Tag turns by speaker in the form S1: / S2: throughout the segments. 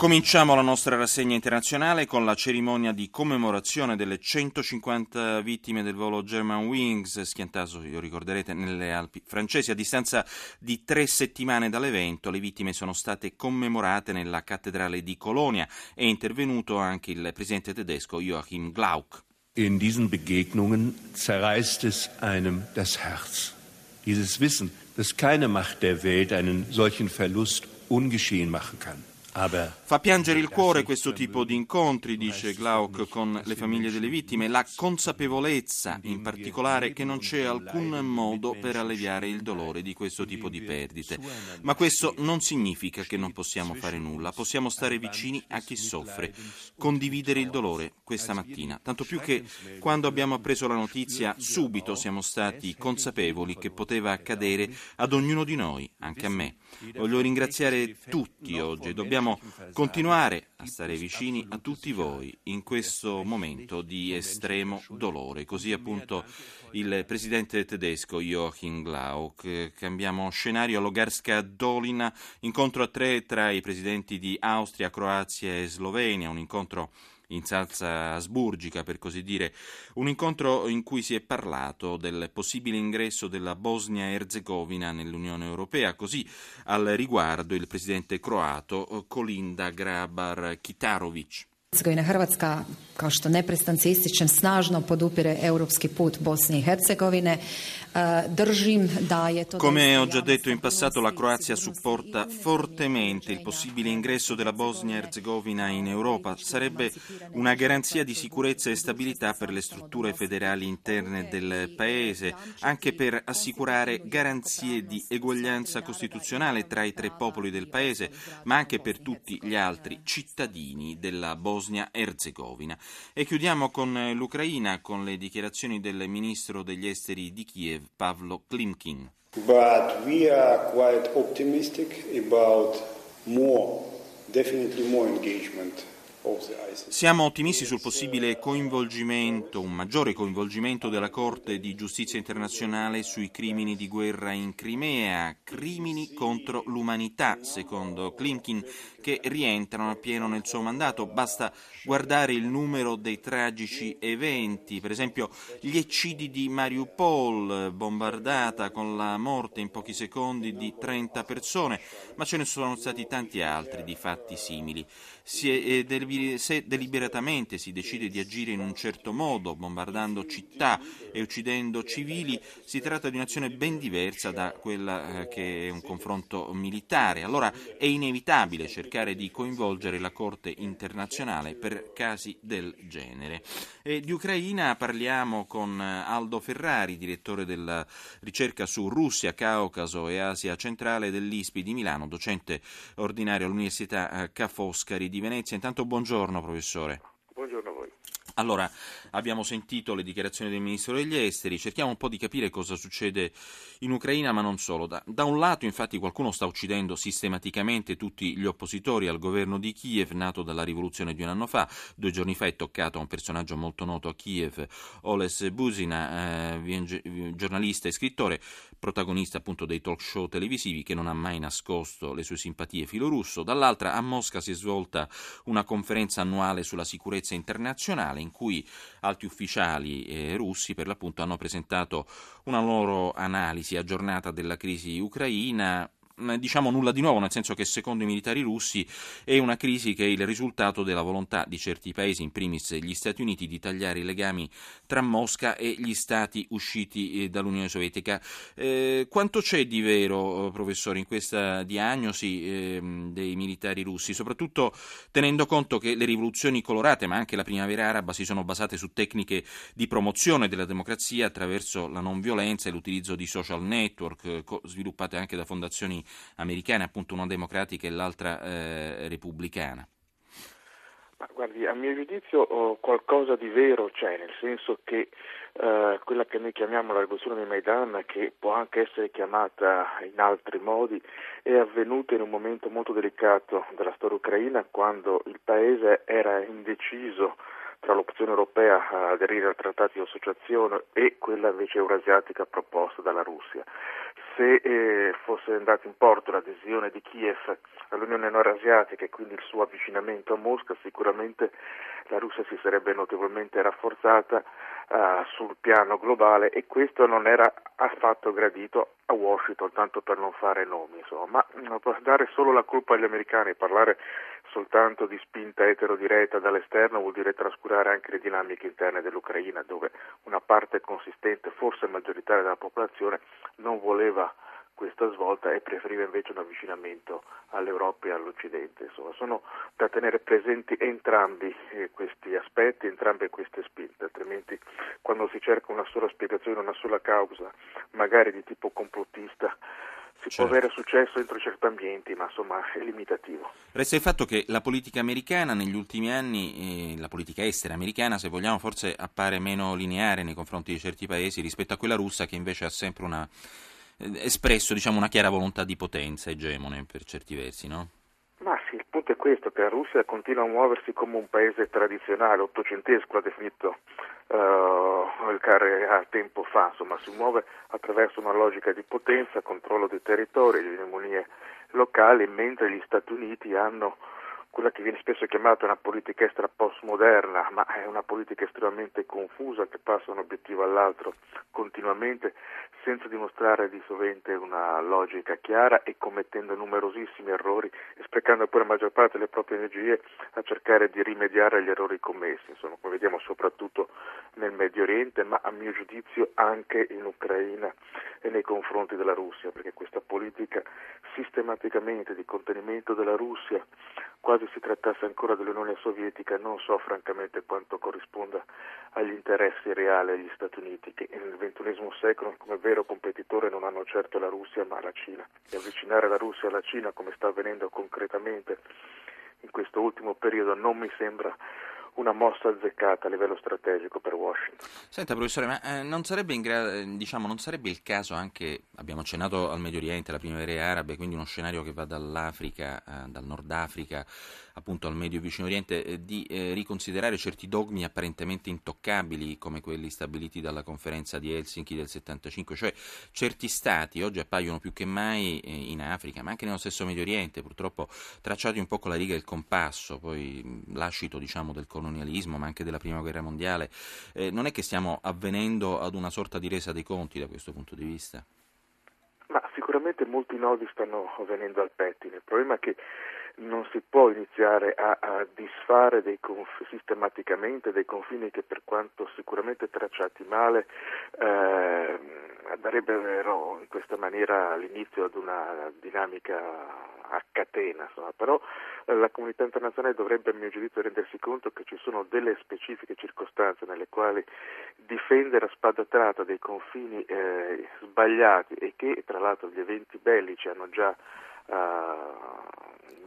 S1: Cominciamo la nostra rassegna internazionale con la cerimonia di commemorazione delle 150 vittime del volo German Wings schiantato, lo ricorderete, nelle Alpi francesi. A distanza di tre settimane dall'evento, le vittime sono state commemorate nella cattedrale di Colonia. È intervenuto anche il presidente tedesco Joachim Glauck.
S2: In diesen Begegnungen zerreißt es einem das Herz. Dieses Wissen, dass keine Macht der Welt einen solchen Verlust ungeschehen machen kann.
S1: Fa piangere il cuore questo tipo di incontri, dice Glauc, con le famiglie delle vittime, la consapevolezza in particolare che non c'è alcun modo per alleviare il dolore di questo tipo di perdite. Ma questo non significa che non possiamo fare nulla, possiamo stare vicini a chi soffre, condividere il dolore questa mattina, tanto più che quando abbiamo appreso la notizia subito siamo stati consapevoli che poteva accadere ad ognuno di noi, anche a me. Voglio ringraziare tutti oggi, dobbiamo Dobbiamo continuare a stare vicini a tutti voi in questo momento di estremo dolore. Così appunto il presidente tedesco Joachim Glauck. Cambiamo scenario a Logarska Dolina, incontro a tre tra i presidenti di Austria, Croazia e Slovenia, un incontro in salsa asburgica, per così dire, un incontro in cui si è parlato del possibile ingresso della Bosnia-Herzegovina nell'Unione Europea. Così al riguardo il presidente croato Kolinda Grabar-Kitarovic.
S3: Hrvatska, kao što neprestan se ističem, snažno podupire europski put Bosne i Hercegovine.
S1: Come ho già detto in passato, la Croazia supporta fortemente il possibile ingresso della Bosnia-Herzegovina in Europa. Sarebbe una garanzia di sicurezza e stabilità per le strutture federali interne del Paese, anche per assicurare garanzie di eguaglianza costituzionale tra i tre popoli del Paese, ma anche per tutti gli altri cittadini della Bosnia-Herzegovina. E chiudiamo con l'Ucraina, con le dichiarazioni del ministro degli esteri di Kiev. Pavlo Klimkin.
S4: But we are quite optimistic about more, definitely more engagement
S1: siamo ottimisti sul possibile coinvolgimento, un maggiore coinvolgimento della Corte di giustizia internazionale sui crimini di guerra in Crimea, crimini contro l'umanità, secondo Klimkin, che rientrano appieno nel suo mandato. Basta guardare il numero dei tragici eventi, per esempio gli eccidi di Mariupol, bombardata con la morte in pochi secondi di 30 persone, ma ce ne sono stati tanti altri di fatti simili. Si è, se deliberatamente si decide di agire in un certo modo, bombardando città e uccidendo civili, si tratta di un'azione ben diversa da quella eh, che è un confronto militare. Allora è inevitabile cercare di coinvolgere la Corte internazionale per casi del genere. E di Ucraina parliamo con Aldo Ferrari, direttore della ricerca su Russia, Caucaso e Asia centrale dell'ISPI di Milano, docente ordinario all'Università eh, Ca' Foscari di Venezia. Intanto buongiorno professore.
S5: Buongiorno a voi.
S1: Allora, abbiamo sentito le dichiarazioni del Ministro degli Esteri, cerchiamo un po' di capire cosa succede in Ucraina, ma non solo. Da, da, un lato, infatti, qualcuno sta uccidendo sistematicamente tutti gli oppositori al governo di Kiev, nato dalla rivoluzione di un anno fa. Due giorni fa è toccato a un personaggio molto noto a Kiev, Oles Buzina, eh, giornalista e scrittore, protagonista appunto dei talk show televisivi che non ha mai nascosto le sue simpatie filorusso. Dall'altra, a Mosca si è svolta una conferenza annuale sulla sicurezza internazionale in cui alti ufficiali eh, russi per l'appunto hanno presentato una loro analisi aggiornata della crisi ucraina diciamo nulla di nuovo, nel senso che secondo i militari russi è una crisi che è il risultato della volontà di certi paesi, in primis gli Stati Uniti, di tagliare i legami tra Mosca e gli stati usciti eh, dall'Unione Sovietica. Eh, quanto c'è di vero, eh, professore, in questa diagnosi eh, dei militari russi, soprattutto tenendo conto che le rivoluzioni colorate, ma anche la primavera araba, si sono basate su tecniche di promozione della democrazia attraverso la non violenza e l'utilizzo di social network, eh, sviluppate anche da fondazioni americane, appunto una democratica e l'altra eh, repubblicana.
S5: Ma guardi, a mio giudizio oh, qualcosa di vero c'è, nel senso che eh, quella che noi chiamiamo la rivoluzione di Maidan, che può anche essere chiamata in altri modi, è avvenuta in un momento molto delicato della storia ucraina, quando il paese era indeciso tra l'opzione europea a aderire al trattato di associazione e quella invece eurasiatica proposta dalla Russia. Se eh, fosse andato in porto l'adesione di Kiev all'Unione Eurasiatica e quindi il suo avvicinamento a Mosca, sicuramente la Russia si sarebbe notevolmente rafforzata uh, sul piano globale e questo non era affatto gradito a Washington, tanto per non fare nomi, insomma. Ma dare solo la colpa agli americani, parlare soltanto di spinta eterodiretta dall'esterno vuol dire trascurare anche le dinamiche interne dell'Ucraina, dove una parte consistente, forse maggioritaria della popolazione, non voleva questa svolta e preferiva invece un avvicinamento all'Europa e all'Occidente. Insomma, sono da tenere presenti entrambi eh, questi aspetti, entrambe queste spinte, altrimenti quando si cerca una sola spiegazione, una sola causa, magari di tipo complottista, si certo. può avere successo entro certi ambienti, ma insomma è limitativo.
S1: Resta il fatto che la politica americana negli ultimi anni, eh, la politica estera americana, se vogliamo, forse appare meno lineare nei confronti di certi paesi rispetto a quella russa che invece ha sempre una eh, espresso diciamo, una chiara volontà di potenza egemone per certi versi, no?
S5: È questo, che la Russia continua a muoversi come un paese tradizionale, ottocentesco l'ha definito uh, il Carre tempo fa, insomma si muove attraverso una logica di potenza, controllo dei territori, di egemonie locali, mentre gli Stati Uniti hanno quella che viene spesso chiamata una politica estera postmoderna, ma è una politica estremamente confusa che passa da un obiettivo all'altro continuamente senza dimostrare di sovente una logica chiara e commettendo numerosissimi errori e sprecando poi la maggior parte delle proprie energie a cercare di rimediare agli errori commessi, insomma, come vediamo soprattutto nel Medio Oriente, ma a mio giudizio anche in Ucraina e nei confronti della Russia, perché questa politica sistematicamente di contenimento della Russia quasi si trattasse ancora dell'Unione Sovietica, non so francamente quanto corrisponda agli interessi reali degli Stati Uniti, che nel XXI secolo come vero competitore non hanno certo la Russia ma la Cina. E avvicinare la Russia alla Cina, come sta avvenendo concretamente in questo ultimo periodo, non mi sembra una mossa azzeccata a livello strategico per Washington.
S1: Senta professore, ma eh, non, sarebbe gra- eh, diciamo, non sarebbe il caso anche, abbiamo accennato al Medio Oriente, alla primavera arabe, quindi uno scenario che va dall'Africa, eh, dal Nord Africa appunto al Medio Vicino Oriente, eh, di eh, riconsiderare certi dogmi apparentemente intoccabili come quelli stabiliti dalla conferenza di Helsinki del 75, cioè certi stati oggi appaiono più che mai eh, in Africa, ma anche nello stesso Medio Oriente, purtroppo tracciati un po' con la riga e il compasso, poi lascito diciamo del colonialismo, ma anche della Prima Guerra Mondiale. Eh, non è che stiamo avvenendo ad una sorta di resa dei conti da questo punto di vista?
S5: Ma sicuramente molti nodi stanno venendo al pettine. Il problema è che non si può iniziare a, a disfare dei conf- sistematicamente dei confini che per quanto sicuramente tracciati male eh, darebbero in questa maniera l'inizio ad una dinamica a catena, insomma. però eh, la comunità internazionale dovrebbe a mio giudizio rendersi conto che ci sono delle specifiche circostanze nelle quali difendere a spada tratta dei confini eh, sbagliati e che tra l'altro gli eventi bellici hanno già uh,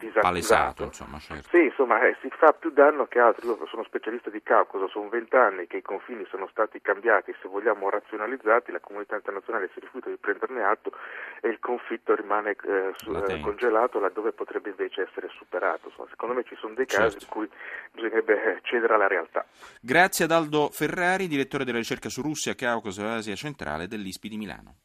S1: disattivato. insomma, certo.
S5: Sì, insomma, eh, si fa più danno che altro. Io sono specialista di Caucaso, sono vent'anni che i confini sono stati cambiati, se vogliamo razionalizzati, la comunità internazionale si rifiuta di prenderne atto e il conflitto rimane eh, su, eh, congelato laddove potrebbe invece essere superato. Insomma, secondo me ci sono dei casi certo. in cui bisognerebbe eh, cedere alla realtà.
S1: Grazie ad Aldo Ferrari, direttore della ricerca su Russia, Caucaso e Asia centrale dell'ISPI di Milano.